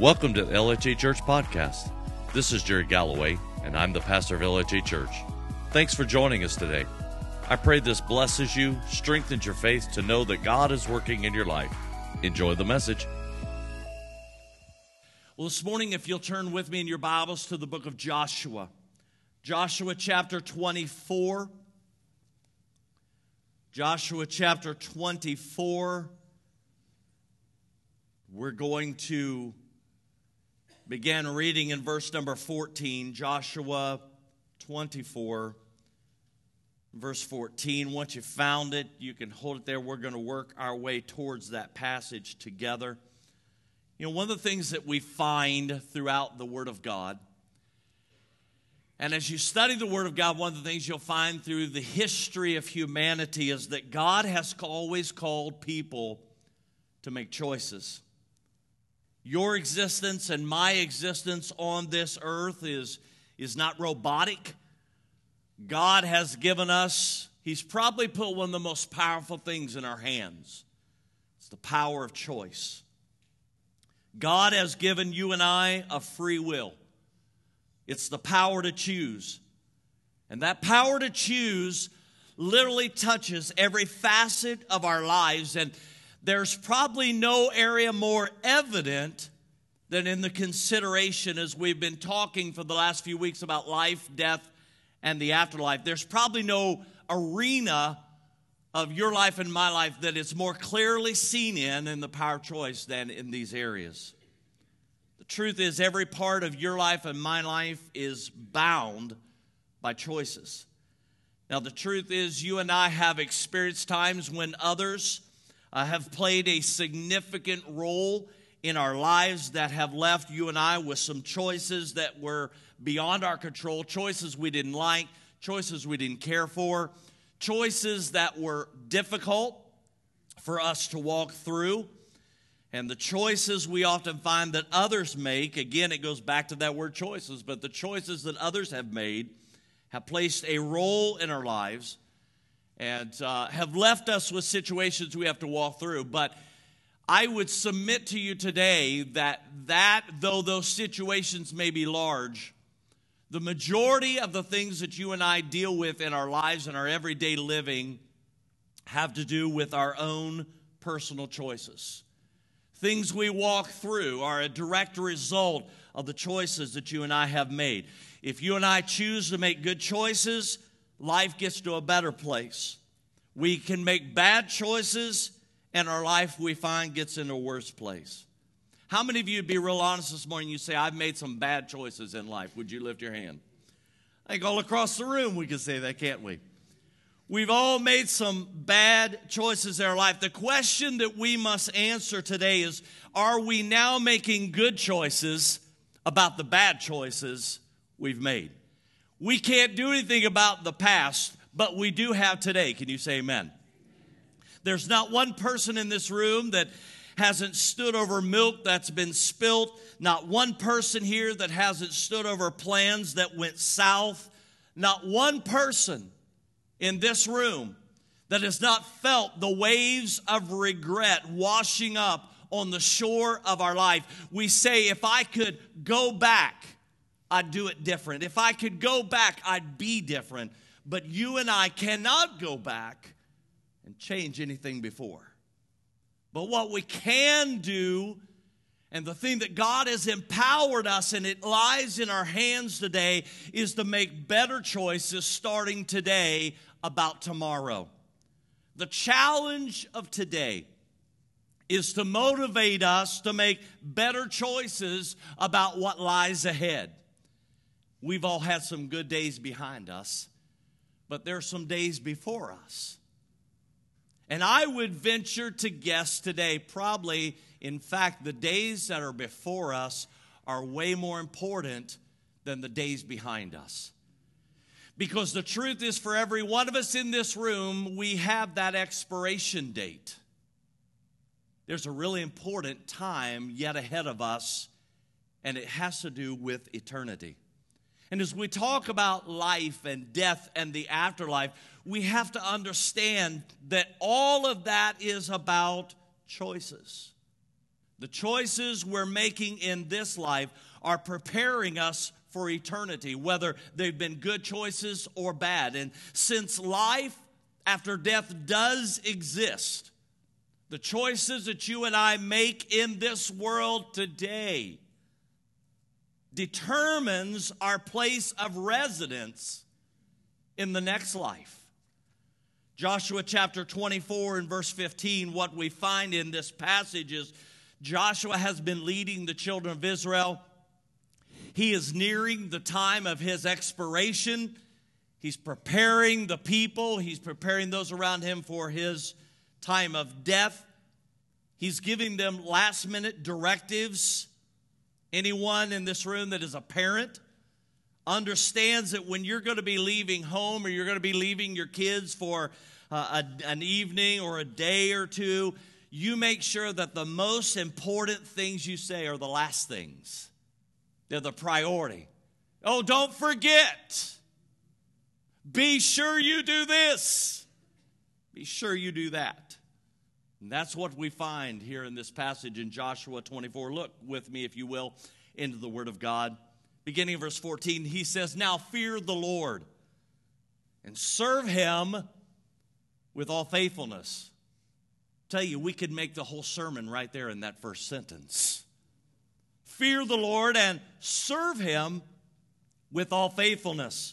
Welcome to the LHA Church Podcast. This is Jerry Galloway, and I'm the pastor of LHA Church. Thanks for joining us today. I pray this blesses you, strengthens your faith to know that God is working in your life. Enjoy the message. Well, this morning, if you'll turn with me in your Bibles to the book of Joshua, Joshua chapter 24. Joshua chapter 24. We're going to begin reading in verse number 14, Joshua 24, verse 14. Once you found it, you can hold it there. We're going to work our way towards that passage together. You know, one of the things that we find throughout the Word of God, and as you study the Word of God, one of the things you'll find through the history of humanity is that God has always called people to make choices. Your existence and my existence on this earth is, is not robotic. God has given us, He's probably put one of the most powerful things in our hands it's the power of choice. God has given you and I a free will, it's the power to choose. And that power to choose literally touches every facet of our lives. And there's probably no area more evident than in the consideration as we've been talking for the last few weeks about life, death, and the afterlife. There's probably no arena of your life and my life that is more clearly seen in in the power of choice than in these areas. The truth is, every part of your life and my life is bound by choices. Now, the truth is, you and I have experienced times when others uh, have played a significant role in our lives that have left you and I with some choices that were beyond our control, choices we didn't like, choices we didn't care for, choices that were difficult for us to walk through. And the choices we often find that others make, again, it goes back to that word choices, but the choices that others have made have placed a role in our lives and uh, have left us with situations we have to walk through. But I would submit to you today that that though those situations may be large, the majority of the things that you and I deal with in our lives and our everyday living have to do with our own personal choices. Things we walk through are a direct result of the choices that you and I have made. If you and I choose to make good choices, life gets to a better place. We can make bad choices, and our life we find gets in a worse place. How many of you would be real honest this morning? You say, I've made some bad choices in life. Would you lift your hand? I think all across the room we can say that, can't we? We've all made some bad choices in our life. The question that we must answer today is Are we now making good choices about the bad choices we've made? We can't do anything about the past, but we do have today. Can you say amen? There's not one person in this room that hasn't stood over milk that's been spilt. Not one person here that hasn't stood over plans that went south. Not one person in this room that has not felt the waves of regret washing up on the shore of our life. We say, if I could go back, I'd do it different. If I could go back, I'd be different. But you and I cannot go back and change anything before. But what we can do, and the thing that God has empowered us, and it lies in our hands today, is to make better choices starting today about tomorrow. The challenge of today is to motivate us to make better choices about what lies ahead. We've all had some good days behind us, but there are some days before us. And I would venture to guess today, probably, in fact, the days that are before us are way more important than the days behind us. Because the truth is, for every one of us in this room, we have that expiration date. There's a really important time yet ahead of us, and it has to do with eternity. And as we talk about life and death and the afterlife, we have to understand that all of that is about choices. The choices we're making in this life are preparing us for eternity, whether they've been good choices or bad. And since life after death does exist, the choices that you and I make in this world today determines our place of residence in the next life. Joshua chapter 24 and verse 15, what we find in this passage is Joshua has been leading the children of Israel. He is nearing the time of his expiration. He's preparing the people, he's preparing those around him for his time of death. He's giving them last minute directives. Anyone in this room that is a parent understands that when you're going to be leaving home or you're going to be leaving your kids for uh, a, an evening or a day or two, you make sure that the most important things you say are the last things. They're the priority. Oh, don't forget. Be sure you do this. Be sure you do that. And that's what we find here in this passage in Joshua 24. Look with me, if you will, into the Word of God. Beginning verse 14, he says, Now fear the Lord and serve him with all faithfulness. Tell you, we could make the whole sermon right there in that first sentence. Fear the Lord and serve him with all faithfulness.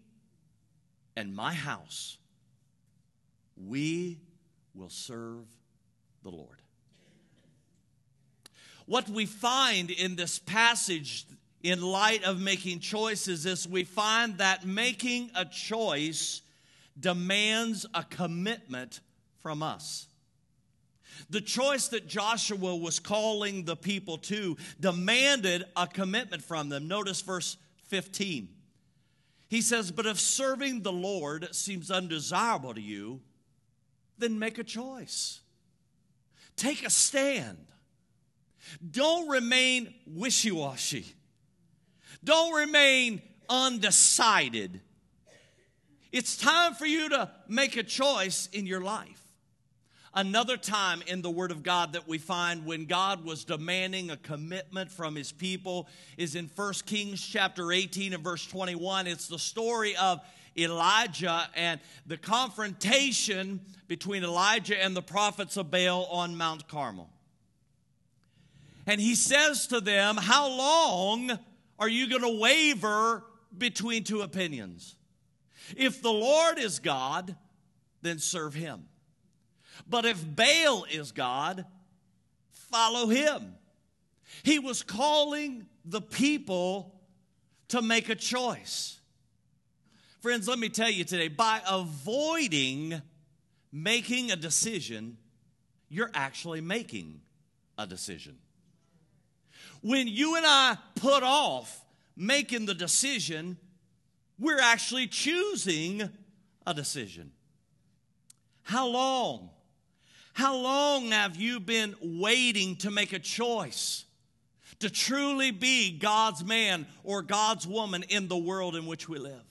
and my house, we will serve the Lord. What we find in this passage, in light of making choices, is we find that making a choice demands a commitment from us. The choice that Joshua was calling the people to demanded a commitment from them. Notice verse 15. He says, But if serving the Lord seems undesirable to you, then make a choice. Take a stand. Don't remain wishy washy. Don't remain undecided. It's time for you to make a choice in your life. Another time in the Word of God that we find when God was demanding a commitment from His people is in 1 Kings chapter 18 and verse 21. It's the story of Elijah and the confrontation between Elijah and the prophets of Baal on Mount Carmel. And he says to them, How long are you going to waver between two opinions? If the Lord is God, then serve him. But if Baal is God, follow him. He was calling the people to make a choice. Friends, let me tell you today by avoiding making a decision, you're actually making a decision. When you and I put off making the decision, we're actually choosing a decision. How long how long have you been waiting to make a choice to truly be God's man or God's woman in the world in which we live?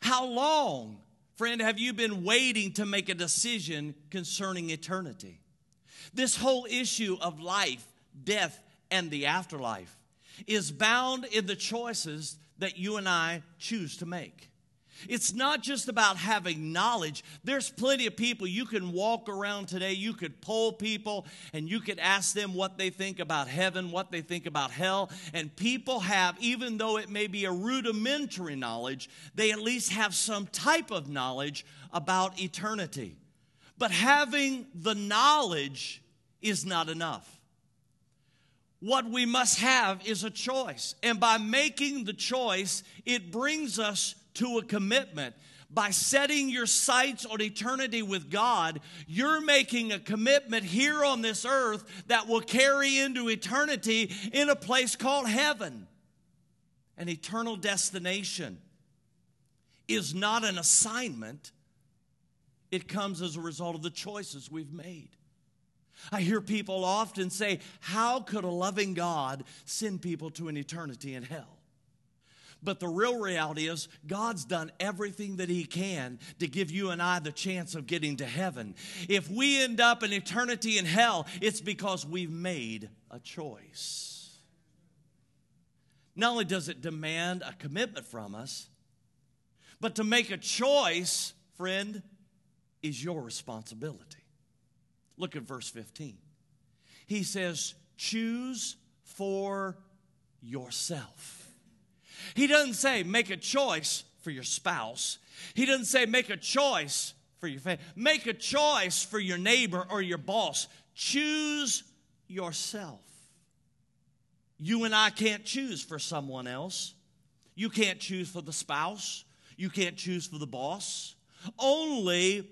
How long, friend, have you been waiting to make a decision concerning eternity? This whole issue of life, death, and the afterlife is bound in the choices that you and I choose to make. It's not just about having knowledge. There's plenty of people you can walk around today, you could poll people, and you could ask them what they think about heaven, what they think about hell. And people have, even though it may be a rudimentary knowledge, they at least have some type of knowledge about eternity. But having the knowledge is not enough. What we must have is a choice. And by making the choice, it brings us to a commitment. by setting your sights on eternity with God, you're making a commitment here on this earth that will carry into eternity in a place called heaven. An eternal destination is not an assignment, it comes as a result of the choices we've made. I hear people often say, How could a loving God send people to an eternity in hell? But the real reality is, God's done everything that He can to give you and I the chance of getting to heaven. If we end up in eternity in hell, it's because we've made a choice. Not only does it demand a commitment from us, but to make a choice, friend, is your responsibility. Look at verse 15. He says, Choose for yourself. He doesn't say make a choice for your spouse. He doesn't say make a choice for your family. Make a choice for your neighbor or your boss. Choose yourself. You and I can't choose for someone else. You can't choose for the spouse. You can't choose for the boss. Only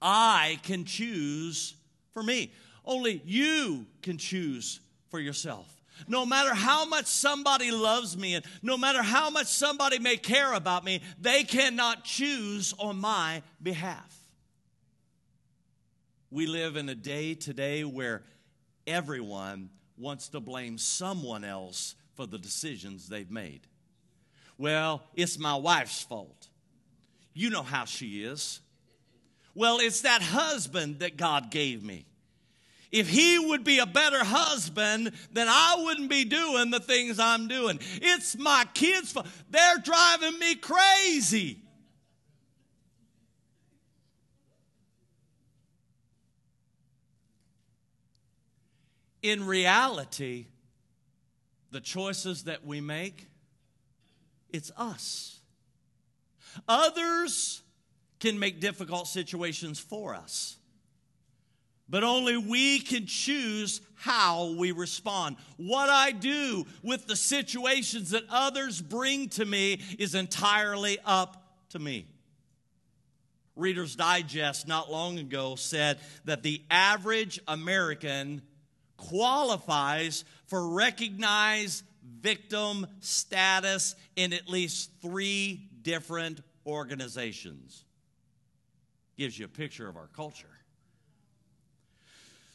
I can choose for me. Only you can choose for yourself. No matter how much somebody loves me and no matter how much somebody may care about me, they cannot choose on my behalf. We live in a day today where everyone wants to blame someone else for the decisions they've made. Well, it's my wife's fault. You know how she is. Well, it's that husband that God gave me. If he would be a better husband, then I wouldn't be doing the things I'm doing. It's my kids' fault. They're driving me crazy. In reality, the choices that we make, it's us. Others can make difficult situations for us but only we can choose how we respond. What I do with the situations that others bring to me is entirely up to me. Reader's Digest not long ago said that the average American qualifies for recognized victim status in at least three different organizations. Gives you a picture of our culture.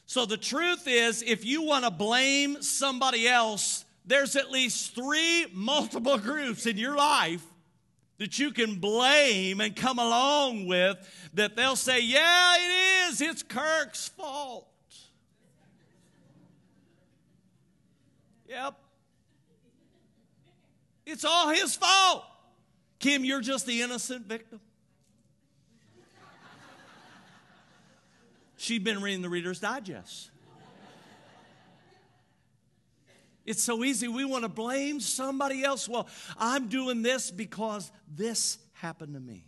So the truth is, if you want to blame somebody else, there's at least three multiple groups in your life that you can blame and come along with that they'll say, Yeah, it is. It's Kirk's fault. Yep. It's all his fault. Kim, you're just the innocent victim. She'd been reading the Reader's Digest. It's so easy. We want to blame somebody else. Well, I'm doing this because this happened to me.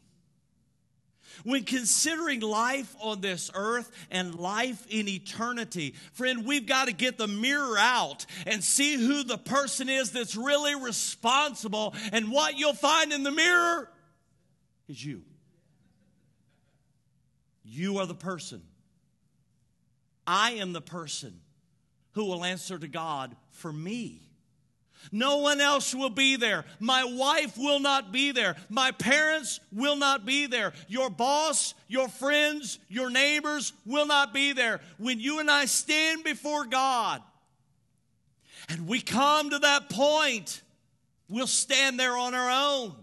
When considering life on this earth and life in eternity, friend, we've got to get the mirror out and see who the person is that's really responsible. And what you'll find in the mirror is you. You are the person I am the person who will answer to God for me. No one else will be there. My wife will not be there. My parents will not be there. Your boss, your friends, your neighbors will not be there. When you and I stand before God and we come to that point, we'll stand there on our own.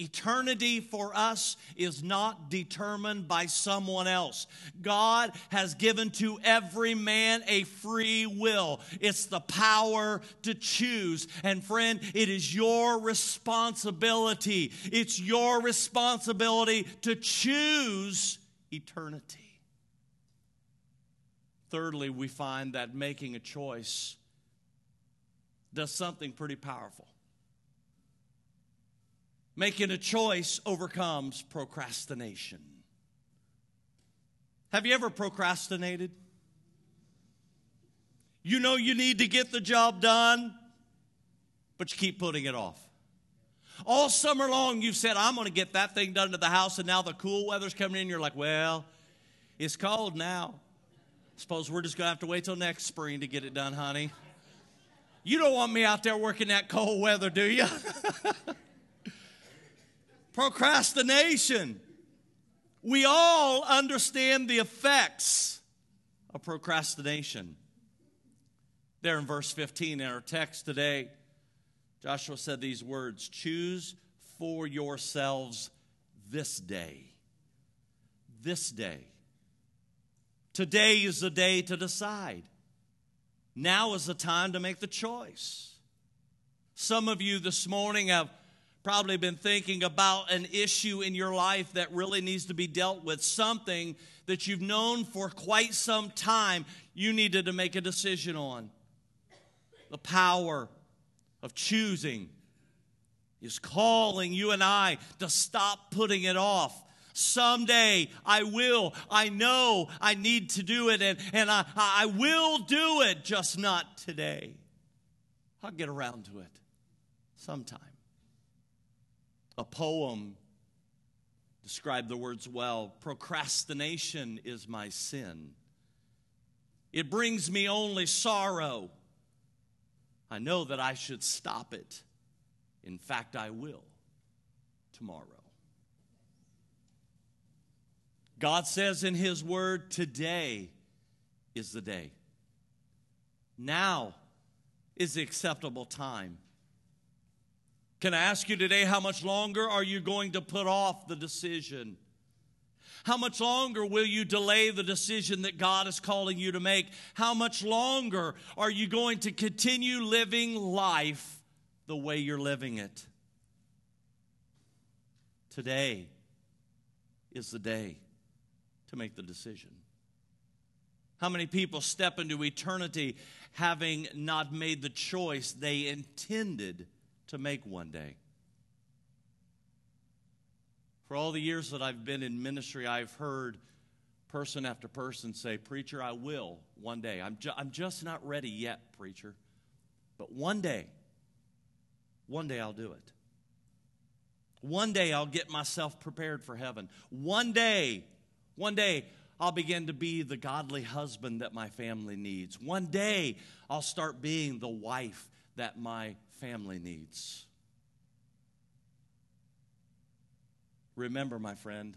Eternity for us is not determined by someone else. God has given to every man a free will. It's the power to choose. And friend, it is your responsibility. It's your responsibility to choose eternity. Thirdly, we find that making a choice does something pretty powerful. Making a choice overcomes procrastination. Have you ever procrastinated? You know you need to get the job done, but you keep putting it off. All summer long, you've said, I'm going to get that thing done to the house, and now the cool weather's coming in. You're like, well, it's cold now. Suppose we're just going to have to wait till next spring to get it done, honey. You don't want me out there working that cold weather, do you? Procrastination. We all understand the effects of procrastination. There in verse 15 in our text today, Joshua said these words Choose for yourselves this day. This day. Today is the day to decide. Now is the time to make the choice. Some of you this morning have probably been thinking about an issue in your life that really needs to be dealt with, something that you've known for quite some time you needed to make a decision on. The power of choosing is calling you and I to stop putting it off. Someday I will. I know I need to do it, and, and I, I will do it, just not today. I'll get around to it sometime. A poem described the words well Procrastination is my sin. It brings me only sorrow. I know that I should stop it. In fact, I will tomorrow. God says in His Word, today is the day. Now is the acceptable time. Can I ask you today, how much longer are you going to put off the decision? How much longer will you delay the decision that God is calling you to make? How much longer are you going to continue living life the way you're living it? Today is the day to make the decision. How many people step into eternity having not made the choice they intended to make one day? For all the years that I've been in ministry, I've heard person after person say, Preacher, I will one day. I'm, ju- I'm just not ready yet, preacher. But one day, one day I'll do it. One day I'll get myself prepared for heaven. One day one day, I'll begin to be the godly husband that my family needs. One day, I'll start being the wife that my family needs. Remember, my friend,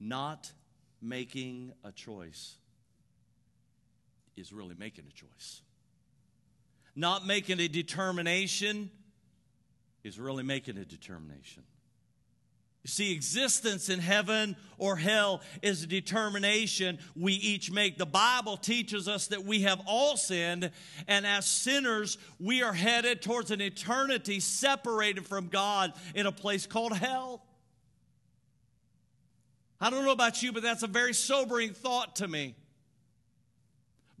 not making a choice is really making a choice. Not making a determination is really making a determination. You see, existence in heaven or hell is a determination we each make. The Bible teaches us that we have all sinned, and as sinners, we are headed towards an eternity separated from God in a place called hell. I don't know about you, but that's a very sobering thought to me.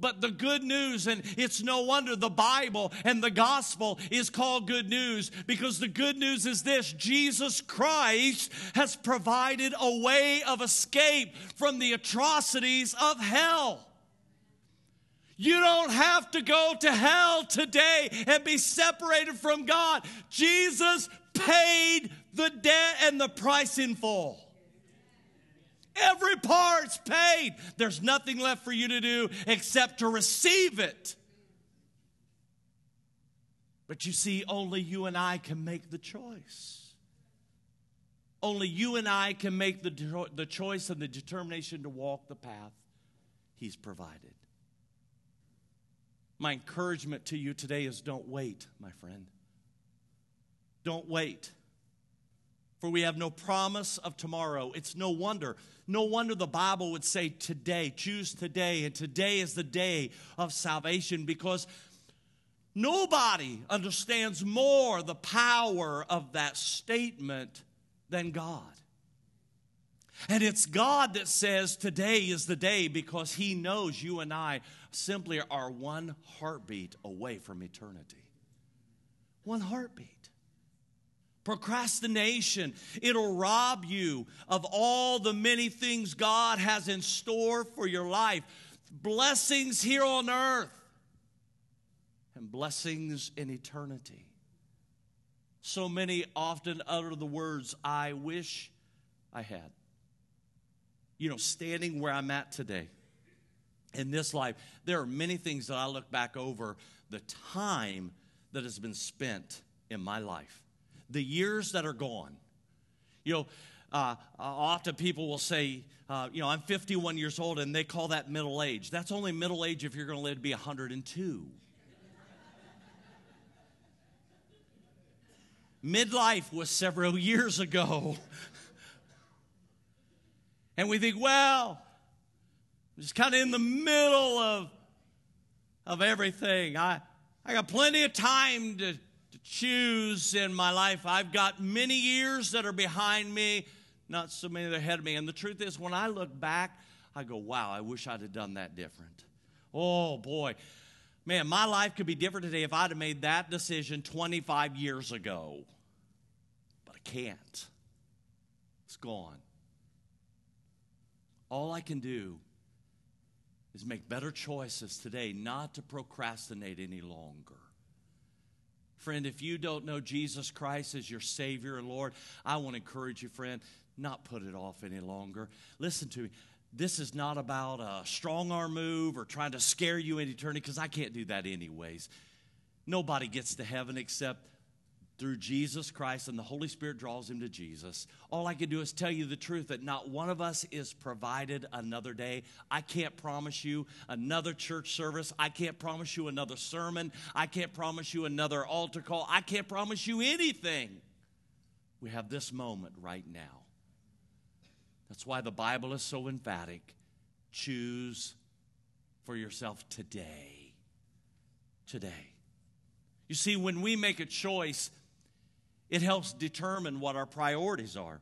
But the good news, and it's no wonder the Bible and the gospel is called good news because the good news is this Jesus Christ has provided a way of escape from the atrocities of hell. You don't have to go to hell today and be separated from God. Jesus paid the debt and the price in full. Every part's paid. There's nothing left for you to do except to receive it. But you see, only you and I can make the choice. Only you and I can make the, the choice and the determination to walk the path He's provided. My encouragement to you today is don't wait, my friend. Don't wait. For we have no promise of tomorrow. It's no wonder no wonder the Bible would say today, choose today, and today is the day of salvation because nobody understands more the power of that statement than God. And it's God that says today is the day because He knows you and I simply are one heartbeat away from eternity. One heartbeat. Procrastination, it'll rob you of all the many things God has in store for your life. Blessings here on earth and blessings in eternity. so many often utter the words, I wish I had. You know, standing where I'm at today in this life, there are many things that I look back over the time that has been spent in my life, the years that are gone. You know, uh, uh often people will say, uh, you know, I'm 51 years old, and they call that middle age. That's only middle age if you're going to live to be 102. Midlife was several years ago. and we think, well, I'm just kind of in the middle of, of everything. I, I got plenty of time to, to choose in my life. I've got many years that are behind me, not so many that are ahead of me. And the truth is, when I look back, I go, wow, I wish I'd have done that different. Oh, boy. Man, my life could be different today if I'd have made that decision 25 years ago. But I can't. It's gone. All I can do is make better choices today, not to procrastinate any longer. Friend, if you don't know Jesus Christ as your Savior and Lord, I want to encourage you, friend, not put it off any longer. Listen to me this is not about a strong arm move or trying to scare you in eternity because I can't do that anyways. Nobody gets to heaven except through Jesus Christ and the Holy Spirit draws him to Jesus. All I can do is tell you the truth that not one of us is provided another day. I can't promise you another church service. I can't promise you another sermon. I can't promise you another altar call. I can't promise you anything. We have this moment right now. That's why the Bible is so emphatic. Choose for yourself today. Today. You see, when we make a choice, it helps determine what our priorities are.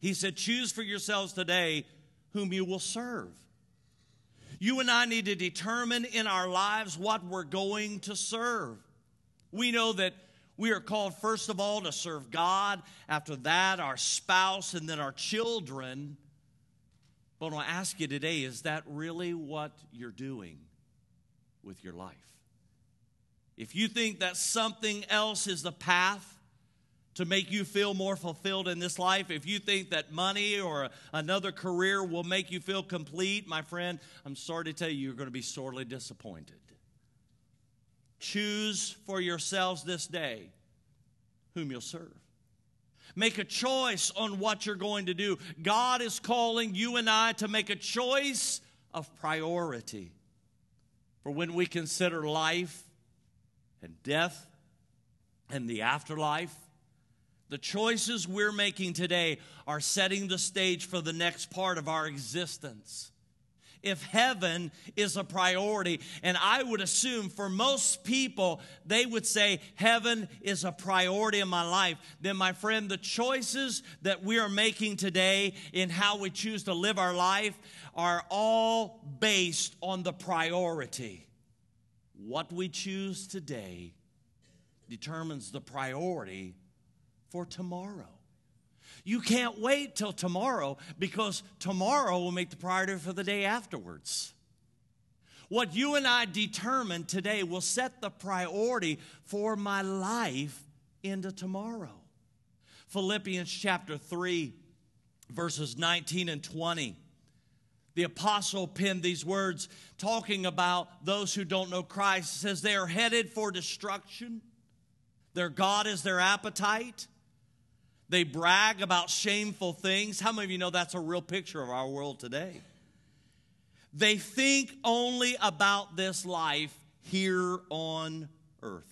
He said, Choose for yourselves today whom you will serve. You and I need to determine in our lives what we're going to serve. We know that we are called, first of all, to serve God, after that, our spouse, and then our children. But I ask you today is that really what you're doing with your life? If you think that something else is the path to make you feel more fulfilled in this life, if you think that money or another career will make you feel complete, my friend, I'm sorry to tell you, you're going to be sorely disappointed. Choose for yourselves this day whom you'll serve. Make a choice on what you're going to do. God is calling you and I to make a choice of priority. For when we consider life and death and the afterlife, the choices we're making today are setting the stage for the next part of our existence if heaven is a priority. And I would assume for most people, they would say heaven is a priority in my life. Then, my friend, the choices that we are making today in how we choose to live our life are all based on the priority. What we choose today determines the priority for tomorrow. You can't wait till tomorrow because tomorrow will make the priority for the day afterwards. What you and I determine today will set the priority for my life into tomorrow. Philippians chapter 3, verses 19 and 20. The apostle penned these words talking about those who don't know Christ. Says they are headed for destruction. Their God is their appetite. They brag about shameful things. How many of you know that's a real picture of our world today? They think only about this life here on earth.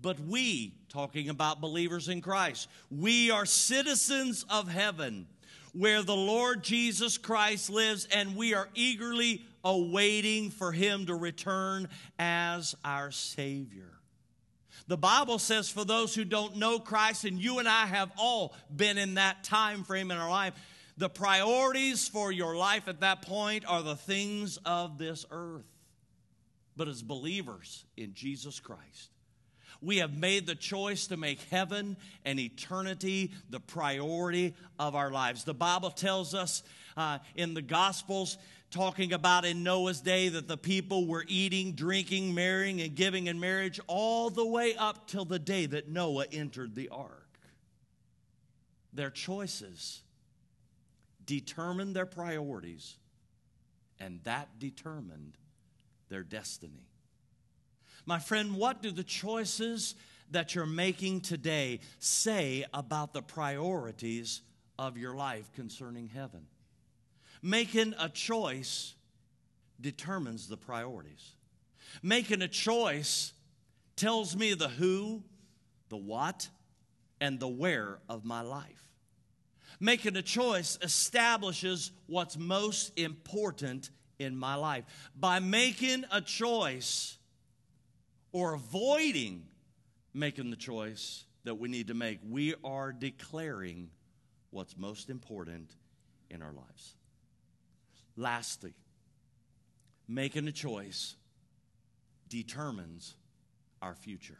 But we, talking about believers in Christ, we are citizens of heaven where the Lord Jesus Christ lives, and we are eagerly awaiting for him to return as our Savior. The Bible says for those who don't know Christ, and you and I have all been in that time frame in our life, the priorities for your life at that point are the things of this earth. But as believers in Jesus Christ, we have made the choice to make heaven and eternity the priority of our lives. The Bible tells us uh, in the Gospels talking about in Noah's day that the people were eating, drinking, marrying, and giving in marriage all the way up till the day that Noah entered the ark. Their choices determined their priorities, and that determined their destiny. My friend, what do the choices that you're making today say about the priorities of your life concerning heaven? Making a choice determines the priorities. Making a choice tells me the who, the what, and the where of my life. Making a choice establishes what's most important in my life. By making a choice or avoiding making the choice that we need to make, we are declaring what's most important in our lives. Lastly, making a choice determines our future.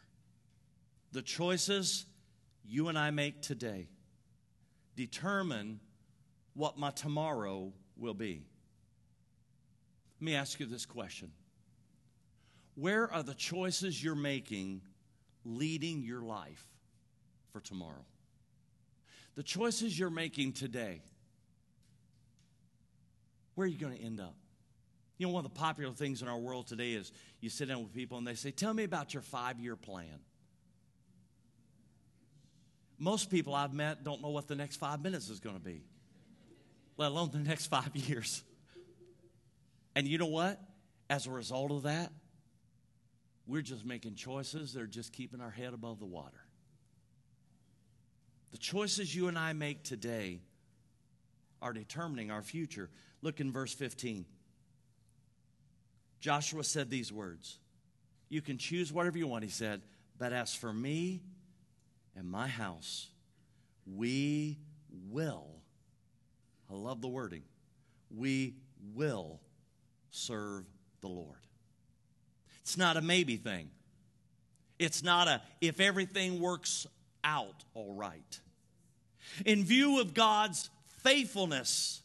The choices you and I make today determine what my tomorrow will be. Let me ask you this question Where are the choices you're making leading your life for tomorrow? The choices you're making today where are you going to end up? You know, one of the popular things in our world today is you sit down with people and they say, Tell me about your five year plan. Most people I've met don't know what the next five minutes is going to be, let alone the next five years. And you know what? As a result of that, we're just making choices that are just keeping our head above the water. The choices you and I make today are determining our future. Look in verse 15. Joshua said these words You can choose whatever you want, he said, but as for me and my house, we will, I love the wording, we will serve the Lord. It's not a maybe thing. It's not a if everything works out all right. In view of God's faithfulness,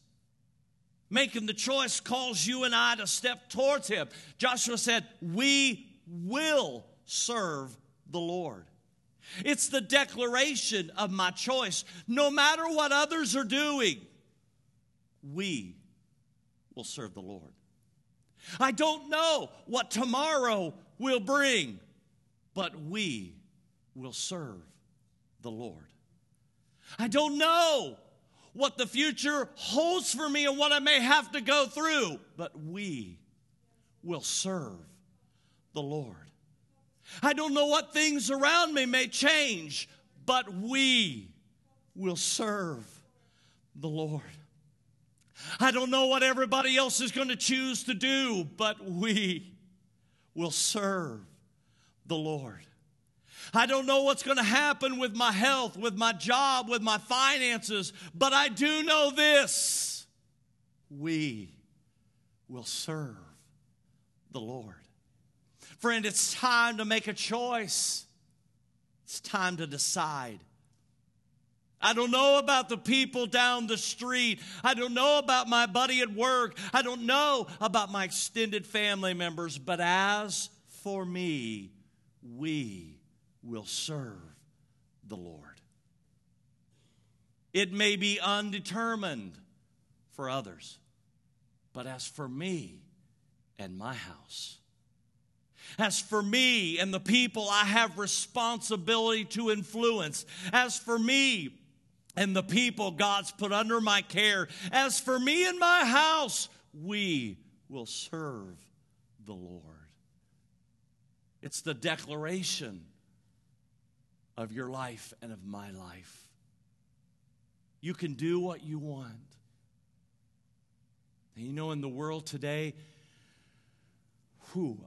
making the choice calls you and I to step towards Him. Joshua said, We will serve the Lord. It's the declaration of my choice. No matter what others are doing, we will serve the Lord. I don't know what tomorrow will bring, but we will serve the Lord. I don't know what the future holds for me and what I may have to go through, but we will serve the Lord. I don't know what things around me may change, but we will serve the Lord. I don't know what everybody else is going to choose to do, but we will serve the Lord. I don't know what's going to happen with my health, with my job, with my finances, but I do know this we will serve the Lord. Friend, it's time to make a choice. It's time to decide. I don't know about the people down the street. I don't know about my buddy at work. I don't know about my extended family members. But as for me, we will serve the Lord. It may be undetermined for others, but as for me and my house, as for me and the people I have responsibility to influence, as for me and the people God's put under my care, as for me and my house, we will serve the Lord. It's the declaration of your life and of my life. You can do what you want. And you know, in the world today, who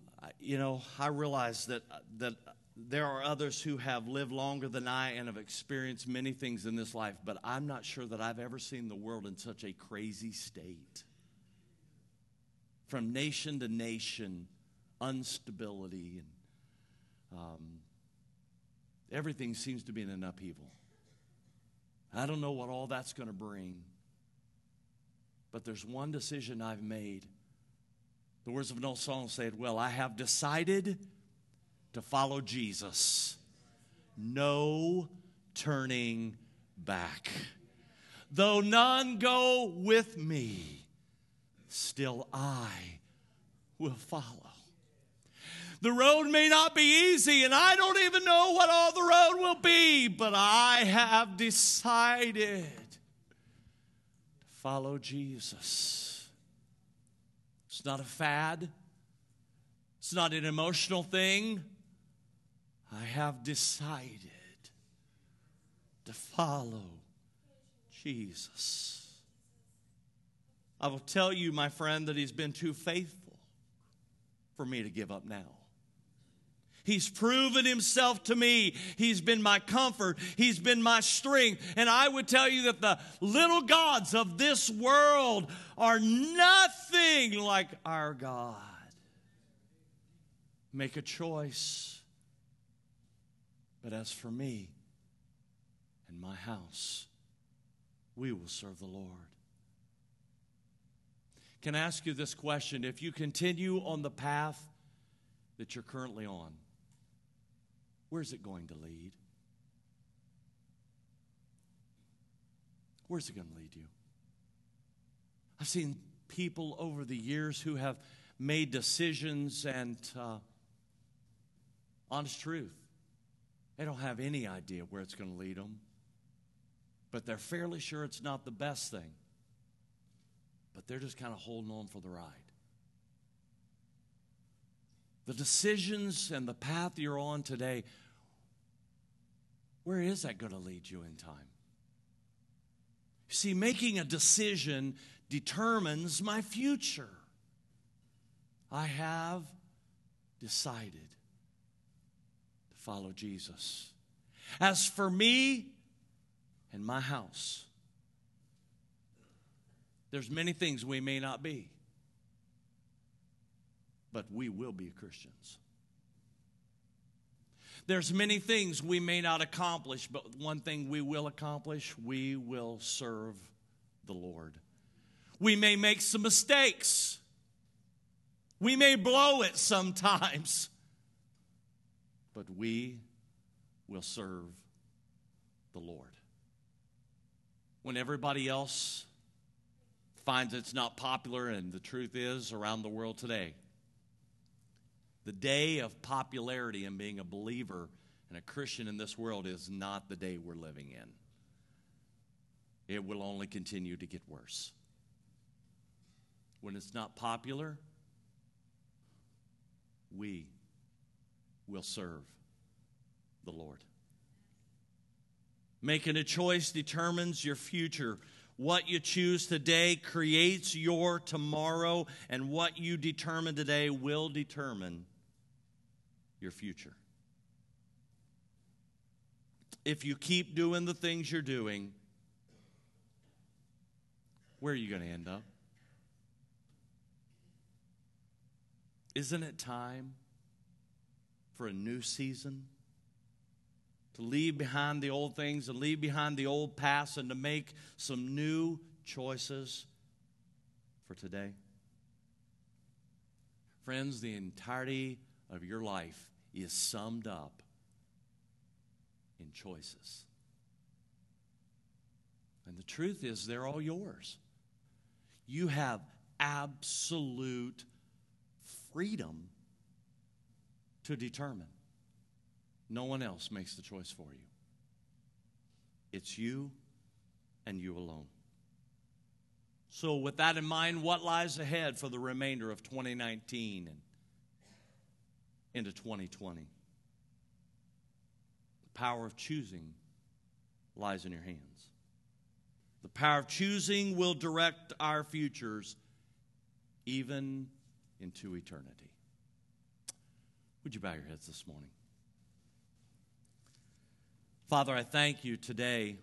you know, I realize that that there are others who have lived longer than I and have experienced many things in this life, but I'm not sure that I've ever seen the world in such a crazy state. From nation to nation, instability and um, everything seems to be in an upheaval. I don't know what all that's going to bring. But there's one decision I've made. The words of an old song say it well I have decided to follow Jesus. No turning back. Though none go with me, still I will follow. The road may not be easy, and I don't even know what all the road will be, but I have decided to follow Jesus. It's not a fad, it's not an emotional thing. I have decided to follow Jesus. I will tell you, my friend, that He's been too faithful for me to give up now. He's proven himself to me. He's been my comfort. He's been my strength. And I would tell you that the little gods of this world are nothing like our God. Make a choice. But as for me and my house, we will serve the Lord. Can I ask you this question? If you continue on the path that you're currently on, where's it going to lead? Where's it going to lead you? I've seen people over the years who have made decisions and, uh, honest truth, they don't have any idea where it's going to lead them but they're fairly sure it's not the best thing. But they're just kind of holding on for the ride. The decisions and the path you're on today, where is that going to lead you in time? You see, making a decision determines my future. I have decided to follow Jesus. As for me and my house. There's many things we may not be, but we will be Christians. There's many things we may not accomplish, but one thing we will accomplish, we will serve the Lord. We may make some mistakes. We may blow it sometimes, but we will serve the Lord when everybody else finds it's not popular, and the truth is around the world today. The day of popularity and being a believer and a Christian in this world is not the day we're living in. It will only continue to get worse. When it's not popular, we will serve the Lord. Making a choice determines your future. What you choose today creates your tomorrow, and what you determine today will determine your future. If you keep doing the things you're doing, where are you going to end up? Isn't it time for a new season? to leave behind the old things and leave behind the old past and to make some new choices for today. Friends, the entirety of your life is summed up in choices. And the truth is, they're all yours. You have absolute freedom to determine. No one else makes the choice for you. It's you and you alone. So, with that in mind, what lies ahead for the remainder of 2019 and into 2020? The power of choosing lies in your hands. The power of choosing will direct our futures even into eternity. Would you bow your heads this morning? Father, I thank you today.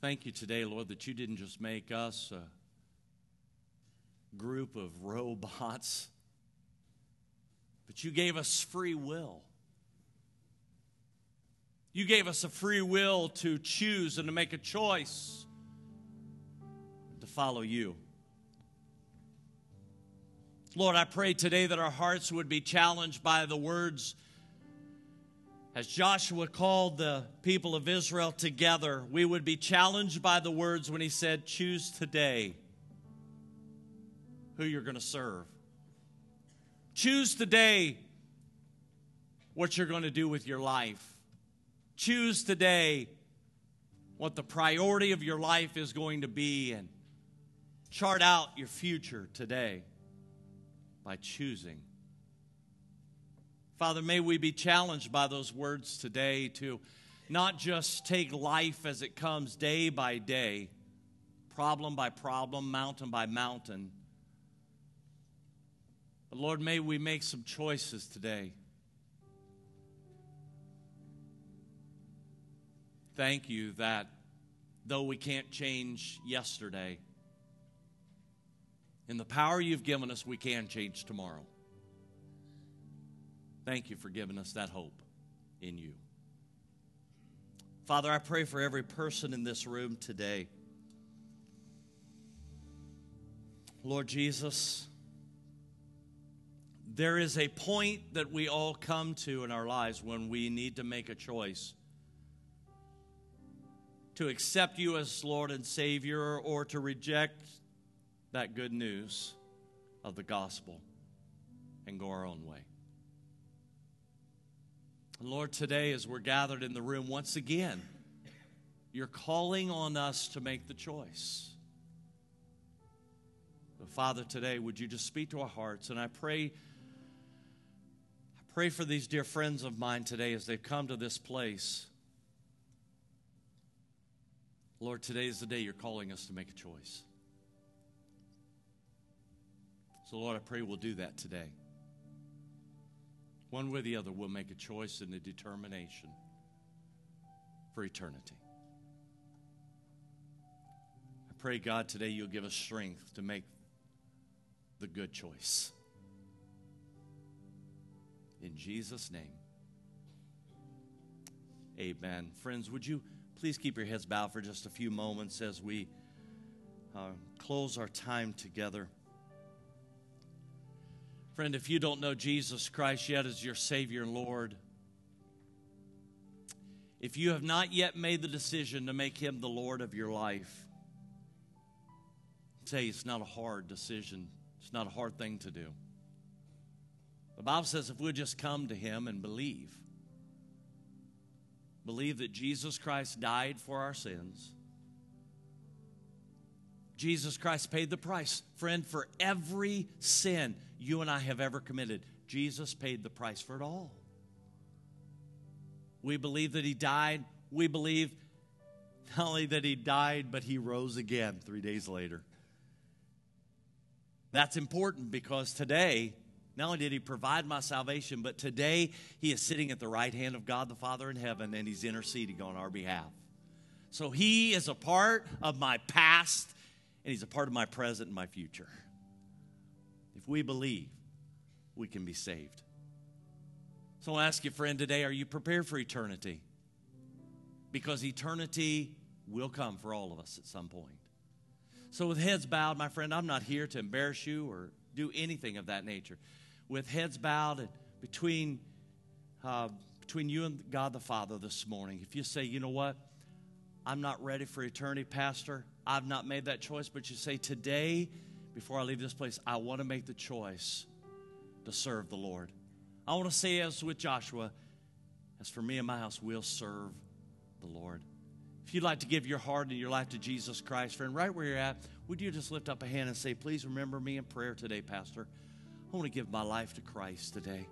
Thank you today, Lord, that you didn't just make us a group of robots, but you gave us free will. You gave us a free will to choose and to make a choice to follow you. Lord, I pray today that our hearts would be challenged by the words as Joshua called the people of Israel together. We would be challenged by the words when he said, Choose today who you're going to serve. Choose today what you're going to do with your life. Choose today what the priority of your life is going to be and chart out your future today by choosing. Father, may we be challenged by those words today to not just take life as it comes day by day, problem by problem, mountain by mountain. But Lord, may we make some choices today. Thank you that though we can't change yesterday, in the power you've given us, we can change tomorrow. Thank you for giving us that hope in you. Father, I pray for every person in this room today. Lord Jesus, there is a point that we all come to in our lives when we need to make a choice to accept you as Lord and Savior or to reject that good news of the gospel and go our own way. Lord, today as we're gathered in the room once again, you're calling on us to make the choice. But Father, today, would you just speak to our hearts? And I pray, pray for these dear friends of mine today as they've come to this place. Lord, today is the day you're calling us to make a choice. So, Lord, I pray we'll do that today. One way or the other, we'll make a choice and a determination for eternity. I pray, God, today you'll give us strength to make the good choice. In Jesus' name, amen. Friends, would you please keep your heads bowed for just a few moments as we uh, close our time together? Friend, if you don't know Jesus Christ yet as your Savior and Lord, if you have not yet made the decision to make Him the Lord of your life, say it's not a hard decision. It's not a hard thing to do. The Bible says if we'll just come to Him and believe, believe that Jesus Christ died for our sins, Jesus Christ paid the price, friend, for every sin you and I have ever committed. Jesus paid the price for it all. We believe that He died. We believe not only that He died, but He rose again three days later. That's important because today, not only did He provide my salvation, but today He is sitting at the right hand of God the Father in heaven and He's interceding on our behalf. So He is a part of my past and He's a part of my present and my future. If we believe, we can be saved. So I'll ask you, friend, today, are you prepared for eternity? Because eternity will come for all of us at some point. So, with heads bowed, my friend, I'm not here to embarrass you or do anything of that nature. With heads bowed between, uh, between you and God the Father this morning, if you say, you know what, I'm not ready for eternity, Pastor, I've not made that choice, but you say, today, before I leave this place, I want to make the choice to serve the Lord. I want to say, as with Joshua, as for me and my house, we'll serve the Lord. If you'd like to give your heart and your life to Jesus Christ, friend, right where you're at, would you just lift up a hand and say, Please remember me in prayer today, Pastor? I want to give my life to Christ today.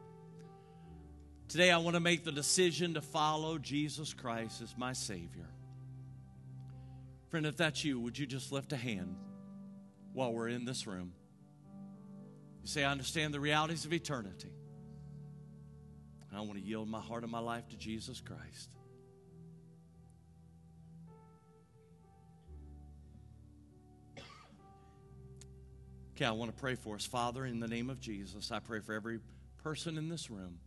Today, I want to make the decision to follow Jesus Christ as my Savior. Friend, if that's you, would you just lift a hand while we're in this room? You say, I understand the realities of eternity. I want to yield my heart and my life to Jesus Christ. Okay, I want to pray for us. Father, in the name of Jesus, I pray for every person in this room.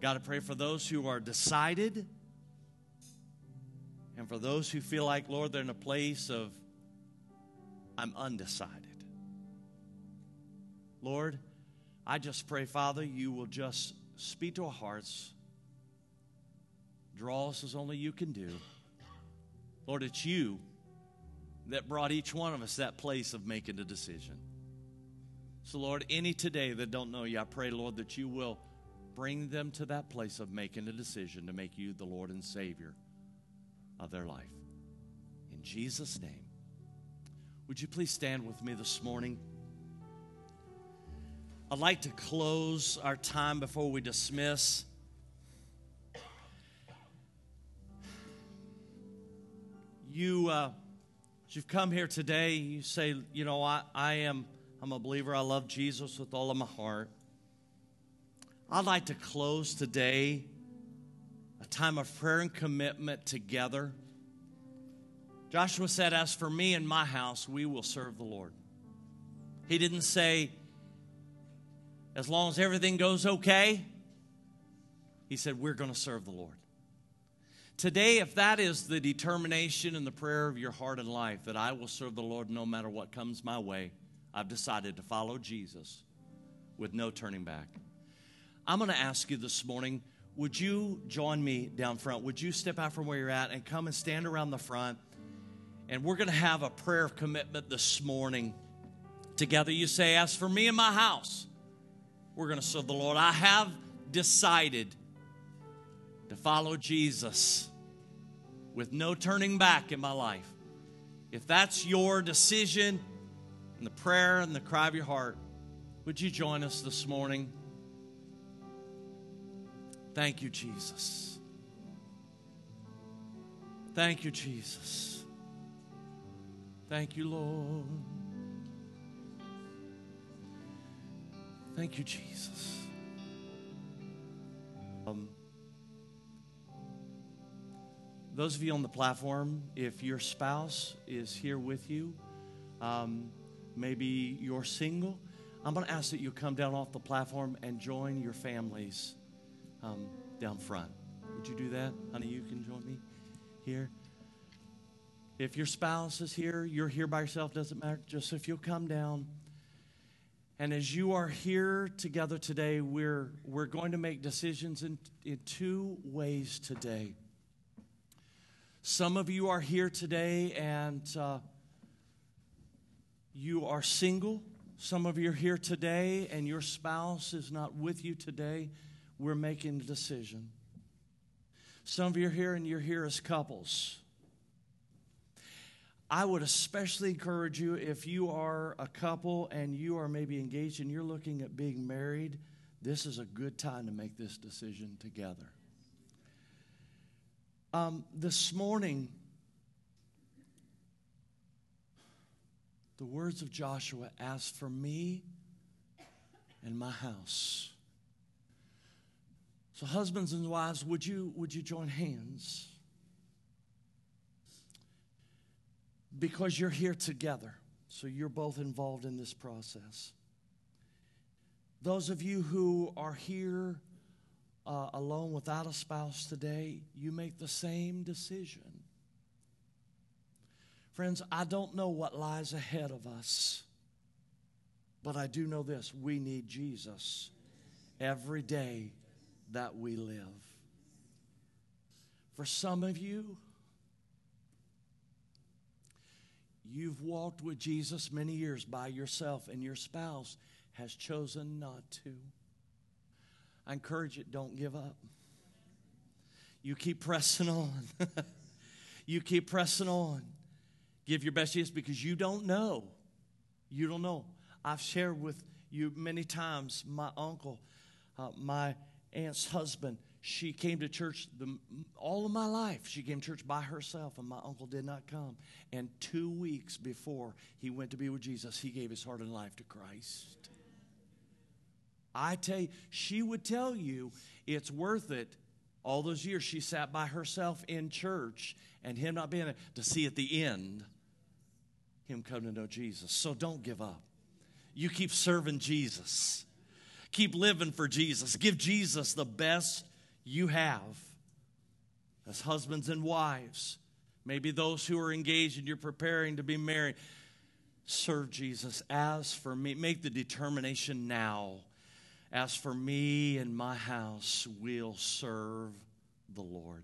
God, I pray for those who are decided and for those who feel like, Lord, they're in a place of, I'm undecided. Lord, I just pray, Father, you will just speak to our hearts, draw us as only you can do. Lord, it's you that brought each one of us that place of making a decision. So, Lord, any today that don't know you, I pray, Lord, that you will bring them to that place of making a decision to make you the Lord and Savior of their life. In Jesus' name. Would you please stand with me this morning? I'd like to close our time before we dismiss. You, uh, you've come here today, you say, you know, I, I am, I'm a believer. I love Jesus with all of my heart. I'd like to close today a time of prayer and commitment together. Joshua said, As for me and my house, we will serve the Lord. He didn't say, As long as everything goes okay. He said, We're going to serve the Lord. Today, if that is the determination and the prayer of your heart and life, that I will serve the Lord no matter what comes my way, I've decided to follow Jesus with no turning back. I'm going to ask you this morning would you join me down front? Would you step out from where you're at and come and stand around the front? And we're going to have a prayer of commitment this morning. Together, you say, As for me and my house, we're going to serve the Lord. I have decided to follow Jesus with no turning back in my life. If that's your decision and the prayer and the cry of your heart, would you join us this morning? Thank you, Jesus. Thank you, Jesus. Thank you, Lord. Thank you, Jesus. Um, those of you on the platform, if your spouse is here with you, um, maybe you're single, I'm going to ask that you come down off the platform and join your families um, down front. Would you do that? Honey, you can join me here. If your spouse is here, you're here by yourself, doesn't matter. Just if you'll come down. And as you are here together today, we're, we're going to make decisions in, in two ways today. Some of you are here today and uh, you are single. Some of you are here today and your spouse is not with you today we're making a decision. Some of you are here and you're here as couples. I would especially encourage you if you are a couple and you are maybe engaged and you're looking at being married, this is a good time to make this decision together. Um, this morning, the words of Joshua As for me and my house, so, husbands and wives, would you, would you join hands? Because you're here together, so you're both involved in this process. Those of you who are here uh, alone without a spouse today, you make the same decision. Friends, I don't know what lies ahead of us, but I do know this we need Jesus every day that we live. For some of you, you've walked with Jesus many years by yourself, and your spouse has chosen not to. I encourage you, don't give up. You keep pressing on. you keep pressing on. Give your best yes because you don't know. You don't know. I've shared with you many times my uncle, uh, my aunt's husband. She came to church the, all of my life. She came to church by herself, and my uncle did not come. And two weeks before he went to be with Jesus, he gave his heart and life to Christ. I tell you, she would tell you it's worth it. All those years she sat by herself in church and him not being there to see at the end him come to know Jesus. So don't give up. You keep serving Jesus. Keep living for Jesus. Give Jesus the best you have as husbands and wives, maybe those who are engaged and you're preparing to be married, serve Jesus. As for me, make the determination now. As for me and my house, we'll serve the Lord.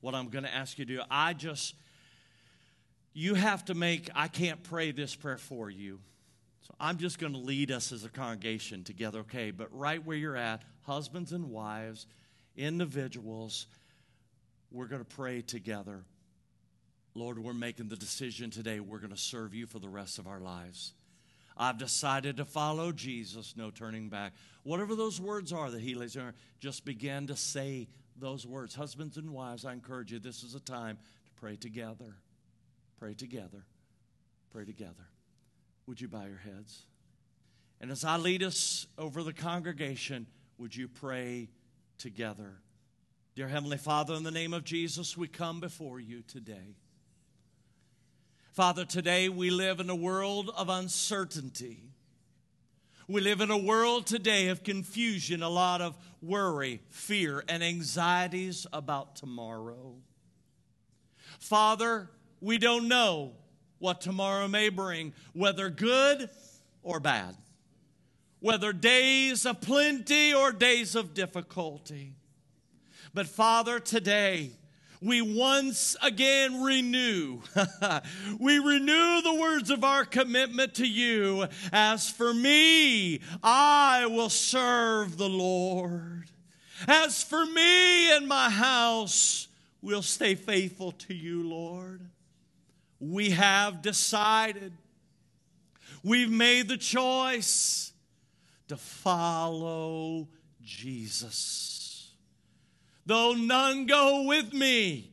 What I'm going to ask you to do, I just, you have to make, I can't pray this prayer for you. So I'm just going to lead us as a congregation together, okay? But right where you're at, husbands and wives, individuals, we're going to pray together. Lord, we're making the decision today. We're going to serve you for the rest of our lives. I've decided to follow Jesus, no turning back. Whatever those words are that he lays on, just begin to say those words. Husbands and wives, I encourage you, this is a time to pray together. Pray together. Pray together. Would you bow your heads? And as I lead us over the congregation, would you pray together? Dear Heavenly Father, in the name of Jesus, we come before you today. Father, today we live in a world of uncertainty. We live in a world today of confusion, a lot of worry, fear, and anxieties about tomorrow. Father, we don't know what tomorrow may bring, whether good or bad, whether days of plenty or days of difficulty. But Father, today, we once again renew. we renew the words of our commitment to you. As for me, I will serve the Lord. As for me and my house, we'll stay faithful to you, Lord. We have decided, we've made the choice to follow Jesus. Though none go with me,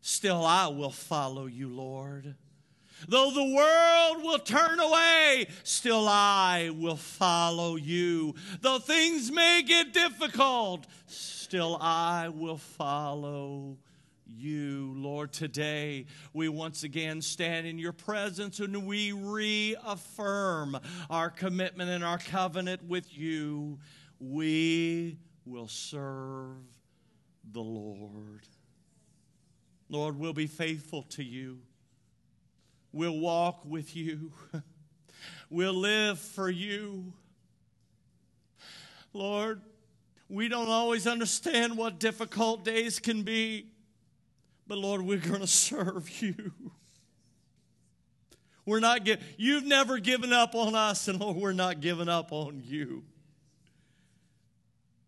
still I will follow you, Lord. Though the world will turn away, still I will follow you. Though things may get difficult, still I will follow you, Lord. Today, we once again stand in your presence and we reaffirm our commitment and our covenant with you. We will serve the Lord. Lord, we'll be faithful to you. We'll walk with you. we'll live for you. Lord, we don't always understand what difficult days can be, but Lord, we're going to serve you. We're not give, you've never given up on us, and Lord, we're not giving up on you.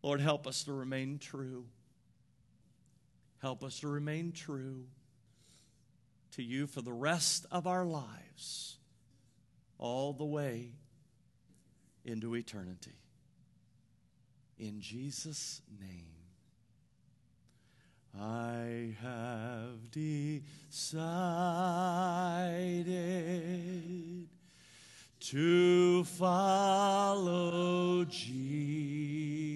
Lord, help us to remain true. Help us to remain true to you for the rest of our lives, all the way into eternity. In Jesus' name. I have decided to follow Jesus.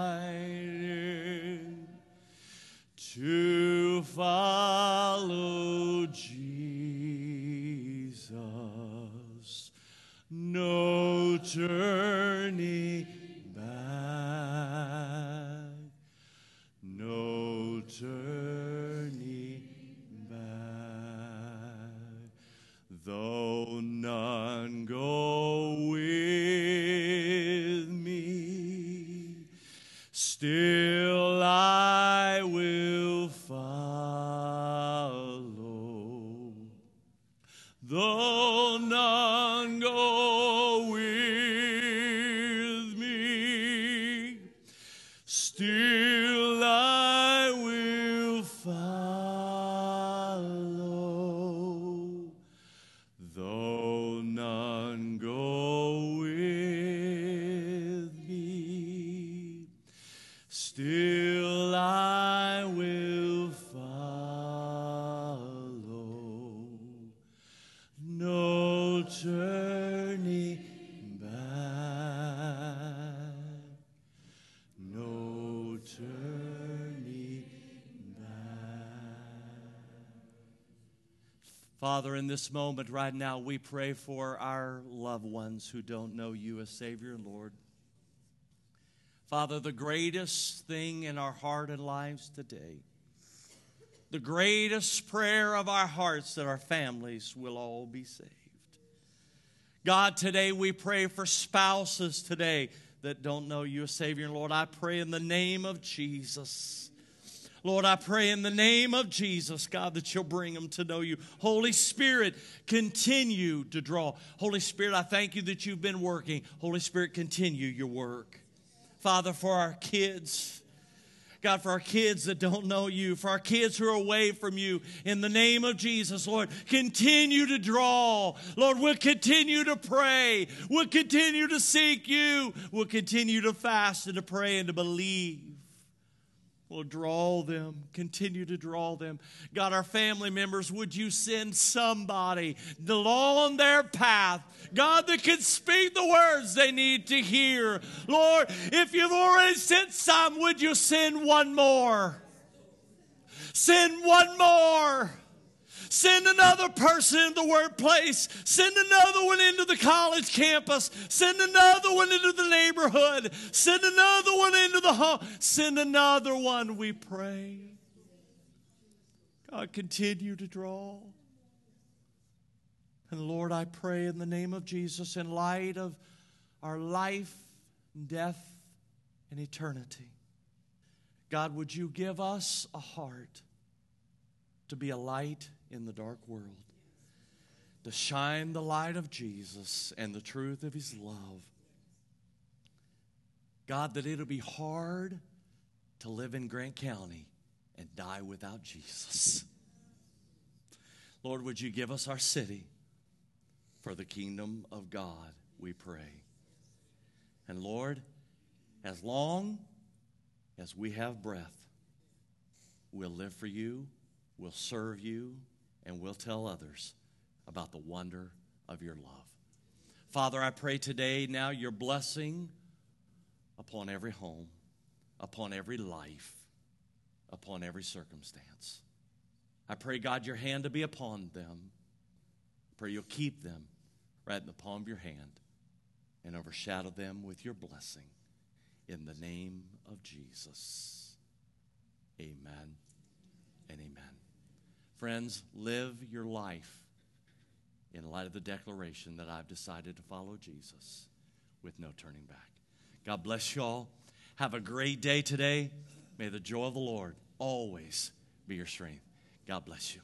No follow. No turning back. No turning back. Father, in this moment right now, we pray for our loved ones who don't know you as Savior and Lord. Father, the greatest thing in our heart and lives today the greatest prayer of our hearts that our families will all be saved. God, today we pray for spouses today that don't know you as Savior and Lord. I pray in the name of Jesus. Lord, I pray in the name of Jesus, God, that you'll bring them to know you. Holy Spirit, continue to draw. Holy Spirit, I thank you that you've been working. Holy Spirit, continue your work. Father, for our kids, God, for our kids that don't know you, for our kids who are away from you, in the name of Jesus, Lord, continue to draw. Lord, we'll continue to pray. We'll continue to seek you. We'll continue to fast and to pray and to believe will draw them, continue to draw them. God, our family members, would you send somebody along their path, God, that can speak the words they need to hear? Lord, if you've already sent some, would you send one more? Send one more. Send another person in the workplace. Send another one into the college campus. Send another one into the neighborhood. Send another one into the home. Send another one, we pray. God, continue to draw. And Lord, I pray in the name of Jesus, in light of our life, death, and eternity, God, would you give us a heart to be a light in the dark world, to shine the light of Jesus and the truth of his love. God, that it'll be hard to live in Grant County and die without Jesus. Lord, would you give us our city for the kingdom of God, we pray. And Lord, as long as we have breath, we'll live for you, we'll serve you, and we'll tell others about the wonder of your love. Father, I pray today now your blessing upon every home, upon every life, upon every circumstance. I pray, God, your hand to be upon them. I pray you'll keep them right in the palm of your hand and overshadow them with your blessing. In the name of Jesus. Amen and amen. Friends, live your life in light of the declaration that I've decided to follow Jesus with no turning back. God bless you all. Have a great day today. May the joy of the Lord always be your strength. God bless you.